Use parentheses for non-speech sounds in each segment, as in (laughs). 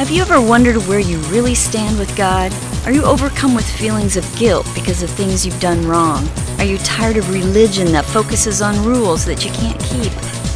Have you ever wondered where you really stand with God? Are you overcome with feelings of guilt because of things you've done wrong? Are you tired of religion that focuses on rules that you can't keep?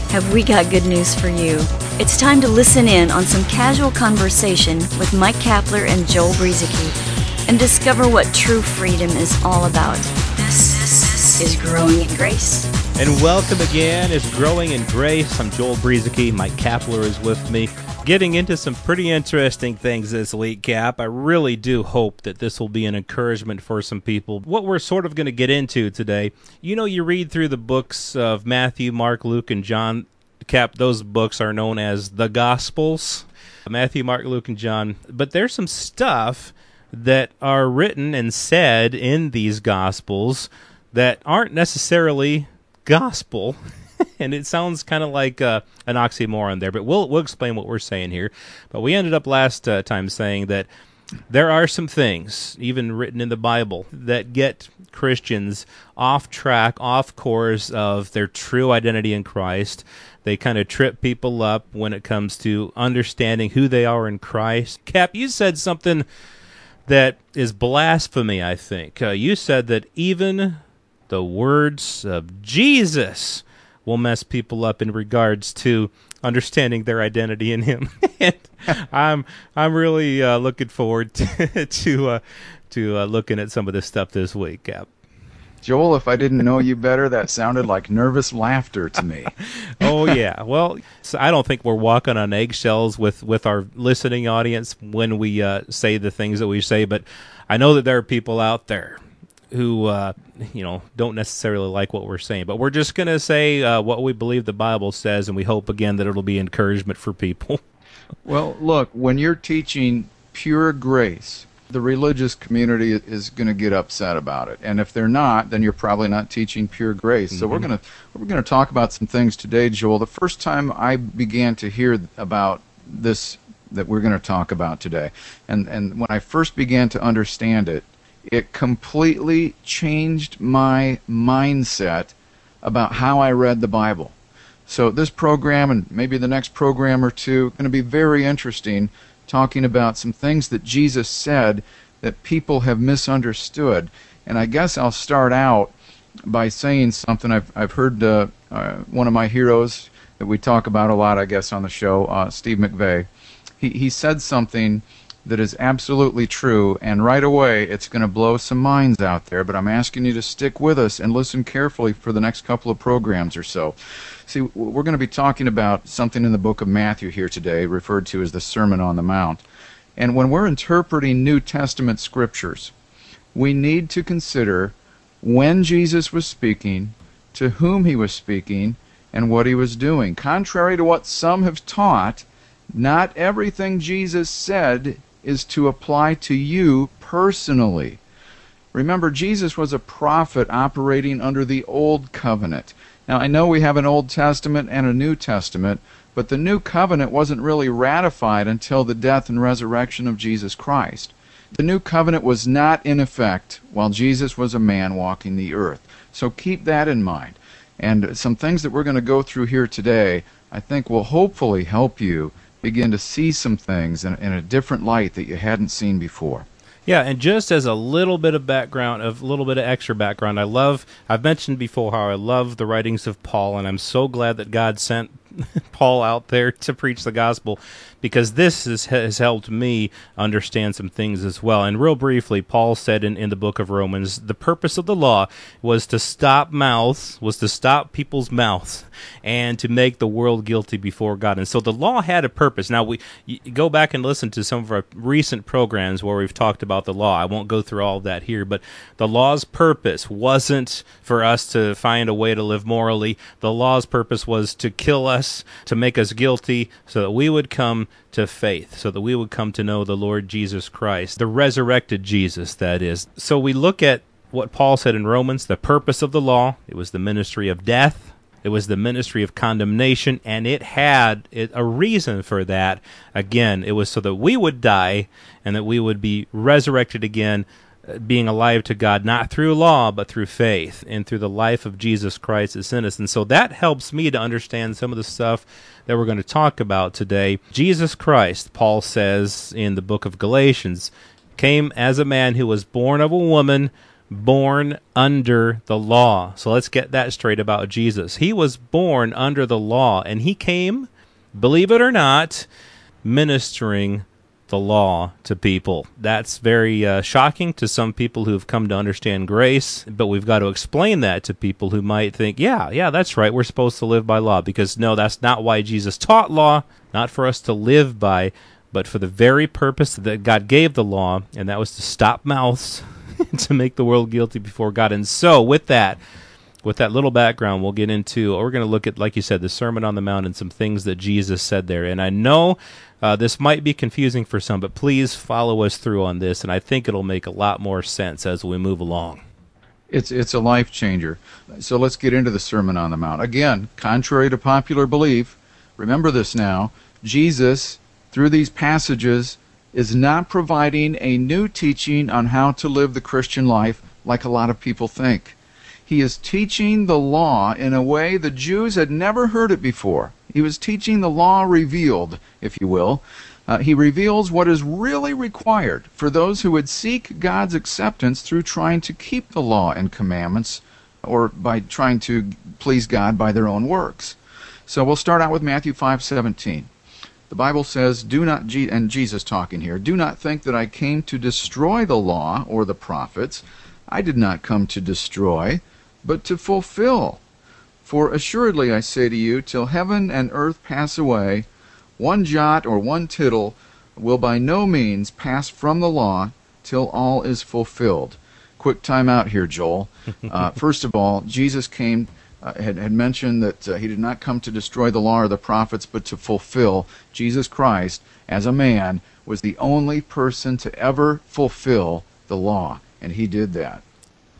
Have we got good news for you? It's time to listen in on some casual conversation with Mike Kapler and Joel Brueseke and discover what true freedom is all about. This is Growing in Grace. And welcome again. It's Growing in Grace. I'm Joel Brueseke. Mike Kapler is with me. Getting into some pretty interesting things this week, Cap. I really do hope that this will be an encouragement for some people. What we're sort of going to get into today, you know, you read through the books of Matthew, Mark, Luke, and John. Cap, those books are known as the Gospels Matthew, Mark, Luke, and John. But there's some stuff that are written and said in these Gospels that aren't necessarily gospel. (laughs) and it sounds kind of like uh, an oxymoron there, but we'll we'll explain what we're saying here. But we ended up last uh, time saying that there are some things, even written in the Bible, that get Christians off track, off course of their true identity in Christ. They kind of trip people up when it comes to understanding who they are in Christ. Cap, you said something that is blasphemy, I think. Uh, you said that even the words of Jesus will mess people up in regards to understanding their identity in Him. (laughs) and I'm I'm really uh, looking forward to (laughs) to, uh, to uh, looking at some of this stuff this week, Cap. Joel, if I didn't know you better, that sounded like nervous laughter to me. (laughs) oh yeah. Well, so I don't think we're walking on eggshells with with our listening audience when we uh, say the things that we say, but I know that there are people out there who uh, you know don't necessarily like what we're saying, but we're just going to say uh, what we believe the Bible says, and we hope again that it'll be encouragement for people. (laughs) well, look, when you're teaching pure grace, the religious community is going to get upset about it, and if they're not, then you're probably not teaching pure grace. Mm-hmm. So we're mm-hmm. going to we're going to talk about some things today, Joel. The first time I began to hear about this that we're going to talk about today, and and when I first began to understand it it completely changed my mindset about how I read the Bible. So this program and maybe the next program or two going to be very interesting talking about some things that Jesus said that people have misunderstood. And I guess I'll start out by saying something I've I've heard uh, uh, one of my heroes that we talk about a lot I guess on the show uh, Steve McVey. He he said something that is absolutely true, and right away it's going to blow some minds out there, but I'm asking you to stick with us and listen carefully for the next couple of programs or so. See, we're going to be talking about something in the book of Matthew here today, referred to as the Sermon on the Mount. And when we're interpreting New Testament scriptures, we need to consider when Jesus was speaking, to whom he was speaking, and what he was doing. Contrary to what some have taught, not everything Jesus said is to apply to you personally. Remember, Jesus was a prophet operating under the Old Covenant. Now, I know we have an Old Testament and a New Testament, but the New Covenant wasn't really ratified until the death and resurrection of Jesus Christ. The New Covenant was not in effect while Jesus was a man walking the earth. So keep that in mind. And some things that we're going to go through here today, I think will hopefully help you begin to see some things in, in a different light that you hadn't seen before. Yeah, and just as a little bit of background, of a little bit of extra background, I love. I've mentioned before how I love the writings of Paul, and I'm so glad that God sent (laughs) Paul out there to preach the gospel because this is, has helped me understand some things as well. And real briefly, Paul said in, in the book of Romans, the purpose of the law was to stop mouths, was to stop people's mouths, and to make the world guilty before God. And so the law had a purpose. Now we go back and listen to some of our recent programs where we've talked about the law. I won't go through all of that here, but the law's purpose wasn't for us to find a way to live morally. The law's purpose was to kill us, to make us guilty, so that we would come to faith, so that we would come to know the Lord Jesus Christ, the resurrected Jesus, that is. So we look at what Paul said in Romans the purpose of the law, it was the ministry of death. It was the ministry of condemnation, and it had a reason for that. Again, it was so that we would die and that we would be resurrected again being alive to God, not through law, but through faith and through the life of Jesus Christ as in us. And so that helps me to understand some of the stuff that we're going to talk about today. Jesus Christ, Paul says in the book of Galatians, came as a man who was born of a woman, born under the law. So let's get that straight about Jesus. He was born under the law, and he came, believe it or not, ministering the law to people. That's very uh, shocking to some people who've come to understand grace, but we've got to explain that to people who might think, yeah, yeah, that's right, we're supposed to live by law. Because no, that's not why Jesus taught law, not for us to live by, but for the very purpose that God gave the law, and that was to stop mouths, (laughs) to make the world guilty before God. And so, with that, with that little background, we'll get into, we're going to look at, like you said, the Sermon on the Mount and some things that Jesus said there. And I know uh, this might be confusing for some, but please follow us through on this, and I think it'll make a lot more sense as we move along. It's it's a life changer. So let's get into the Sermon on the Mount. Again, contrary to popular belief, remember this now. Jesus, through these passages, is not providing a new teaching on how to live the Christian life like a lot of people think. He is teaching the law in a way the Jews had never heard it before. He was teaching the law revealed, if you will. Uh, he reveals what is really required for those who would seek God's acceptance through trying to keep the law and commandments or by trying to please God by their own works. So we'll start out with Matthew 5:17. The Bible says, "Do not and Jesus talking here, do not think that I came to destroy the law or the prophets. I did not come to destroy, but to fulfill. For assuredly I say to you, till heaven and earth pass away, one jot or one tittle will by no means pass from the law till all is fulfilled. Quick time out here, Joel. (laughs) Uh, first of all, Jesus came, uh, had, had mentioned that uh, he did not come to destroy the law or the prophets, but to fulfill. Jesus Christ, as a man, was the only person to ever fulfill the law, and he did that.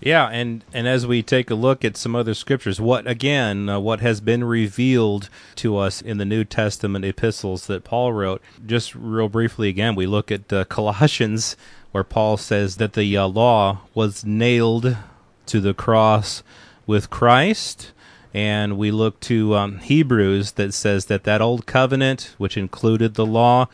Yeah, and and as we take a look at some other scriptures, what again, uh, what has been revealed to us in the New Testament epistles that Paul wrote, just real briefly again, we look at uh, Colossians where Paul says that the uh, law was nailed to the cross with Christ. And we look to um, Hebrews that says that that old covenant, which included the law,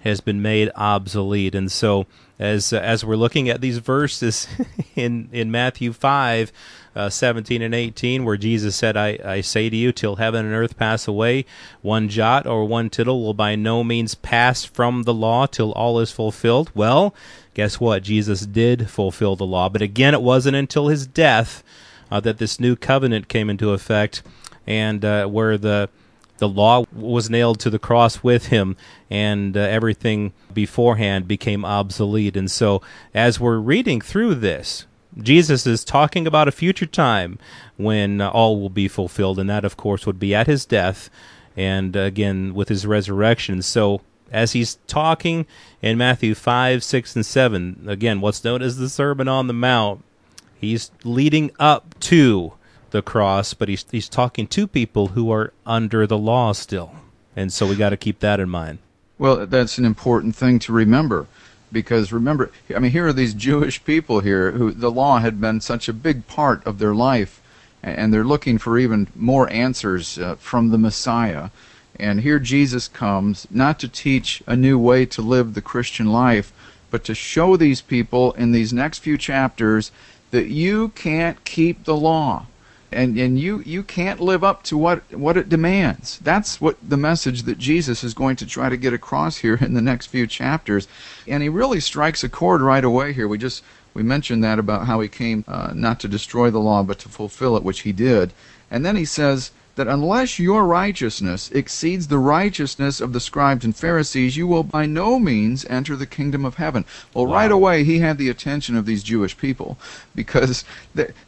has been made obsolete. And so, as uh, as we're looking at these verses (laughs) in in Matthew five. Uh, 17 and 18, where Jesus said, I, I say to you, till heaven and earth pass away, one jot or one tittle will by no means pass from the law till all is fulfilled. Well, guess what? Jesus did fulfill the law, but again, it wasn't until his death uh, that this new covenant came into effect, and uh, where the the law was nailed to the cross with him, and uh, everything beforehand became obsolete. And so, as we're reading through this, Jesus is talking about a future time when uh, all will be fulfilled, and that, of course, would be at his death and uh, again with his resurrection. So, as he's talking in Matthew 5, 6, and 7, again, what's known as the Sermon on the Mount, he's leading up to the cross, but he's he's talking to people who are under the law still, and so we got to keep that in mind. Well, that's an important thing to remember, because remember, I mean, here are these Jewish people here who the law had been such a big part of their life, and they're looking for even more answers uh, from the Messiah. And here Jesus comes not to teach a new way to live the Christian life, but to show these people in these next few chapters that you can't keep the law and and you you can't live up to what what it demands. That's what the message that Jesus is going to try to get across here in the next few chapters. And he really strikes a chord right away here. We just we mentioned that about how he came uh, not to destroy the law but to fulfill it which he did. And then he says that unless your righteousness exceeds the righteousness of the scribes and Pharisees, you will by no means enter the kingdom of heaven. Well, wow. right away, he had the attention of these Jewish people because,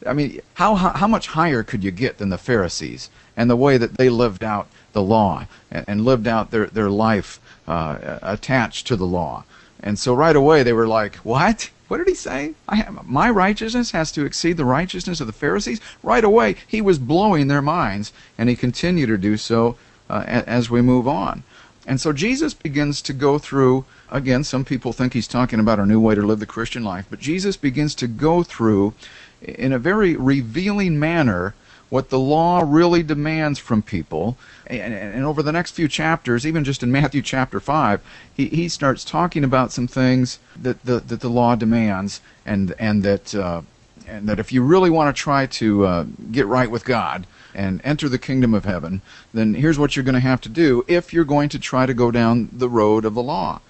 I mean, how, how much higher could you get than the Pharisees and the way that they lived out the law and, and lived out their, their life uh, attached to the law? And so right away, they were like, What? What did he say? Have, my righteousness has to exceed the righteousness of the Pharisees? Right away, he was blowing their minds, and he continued to do so uh, as we move on. And so Jesus begins to go through, again, some people think he's talking about a new way to live the Christian life, but Jesus begins to go through, in a very revealing manner, what the law really demands from people. And, and, over the next few chapters, even just in (laughs) Matthew chapter 5, he, he starts talking about some things that the, that the law demands and, and, that, uh, and that if you really want to try to uh, get right with God, and enter the kingdom of heaven, then here's what you're going to have to do if you're going to try to go down the road of the law.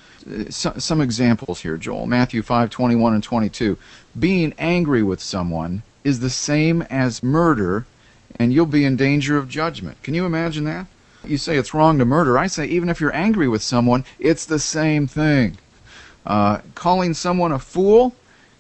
So, some examples here, Joel. Matthew 5:21 and 22. Being angry with someone is the same as murder, and you'll be in danger of judgment. Can you imagine that? You say it's wrong to murder. I say even if you're angry with someone, it's the same thing. Uh, calling someone a fool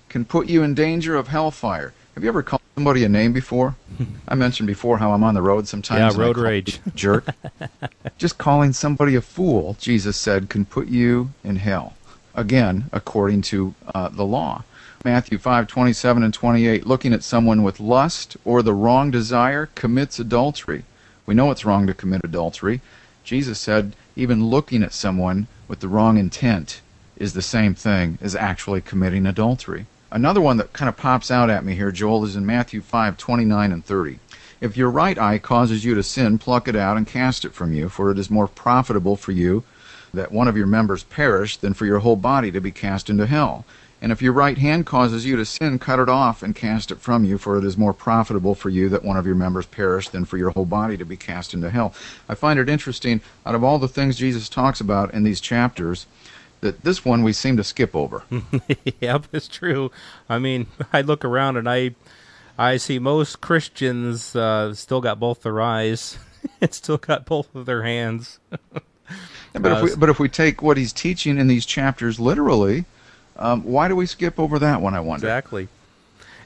can put you in danger of hellfire. Have you ever called somebody a name before? (laughs) I mentioned before how I'm on the road sometimes. Yeah, road rage. Jerk. (laughs) Just calling somebody a fool, Jesus said, can put you in hell. Again, according to uh, the law. Matthew 5:27 and 28, looking at someone with lust or the wrong desire commits adultery. We know it's wrong to commit adultery. Jesus said even looking at someone with the wrong intent is the same thing as actually committing adultery. Another one that kind of pops out at me here, Joel, is in Matthew 5 29 and 30. If your right eye causes you to sin, pluck it out and cast it from you, for it is more profitable for you that one of your members perish than for your whole body to be cast into hell. And if your right hand causes you to sin, cut it off and cast it from you, for it is more profitable for you that one of your members perish than for your whole body to be cast into hell. I find it interesting, out of all the things Jesus talks about in these chapters, that this one we seem to skip over. (laughs) yep, it's true. I mean, (laughs) I look around and I I see most Christians uh, still got both their eyes (laughs) and still got both of their hands. but uh, if we but if we take what he's teaching in these chapters literally, um, why do we skip over that one? I wonder. Exactly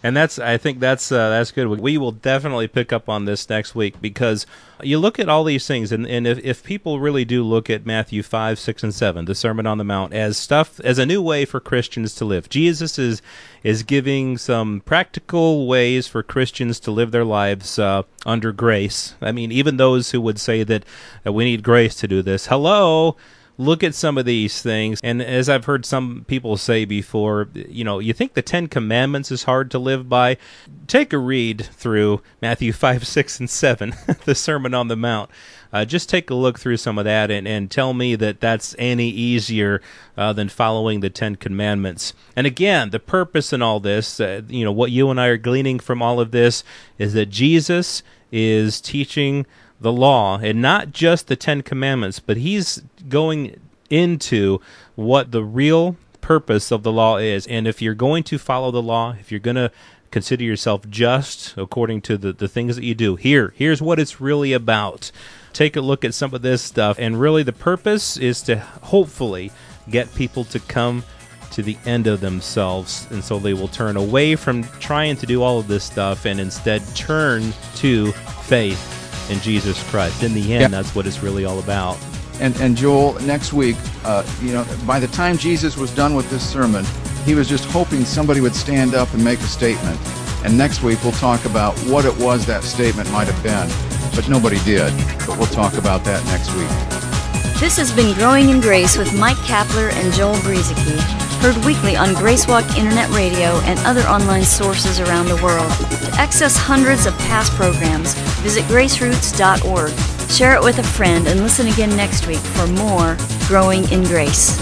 and that's I think that's uh, that's good. We will definitely pick up on this next week because you look at all these things, and, and if, if people really do look at Matthew five, six, and seven, the Sermon on the Mount, as stuff as a new way for Christians to live, Jesus is is giving some practical ways for Christians to live their lives uh, under grace. I mean, even those who would say that, that we need grace to do this, hello look at some of these things. And as I've heard some people say before, you know, you think the Ten Commandments is hard to live by? Take a read through Matthew (laughs) 5, 6, and 7, (laughs) the Sermon on the Mount. Uh, just take a look through some of that and, and tell me that that's any easier uh, than following the Ten Commandments. And again, the purpose in all this, uh, you know, what you and I are gleaning from all of this is that Jesus is teaching the law and not just the Ten Commandments, but he's going into what the real purpose of the law is. And if you're going to follow the law, if you're going to consider yourself just according to the, the things that you do, here, here's what it's really about. Take a look at some of this stuff. And really, the purpose is to hopefully get people to come to the end of themselves. And so they will turn away from trying to do all of this stuff and instead turn to faith in Jesus Christ. In the end, yeah. that's what it's really all about. And, and Joel, next week, uh, you know, by the time Jesus was done with this sermon, he was just hoping somebody would stand up and make a statement. And next week, we'll talk about what it was that statement might have been. But nobody did. But we'll talk about that next week. This has been Growing in Grace with Mike Kapler and Joel Brueseke heard weekly on Gracewalk Internet Radio and other online sources around the world. To access hundreds of past programs, visit graceroots.org. Share it with a friend and listen again next week for more Growing in Grace.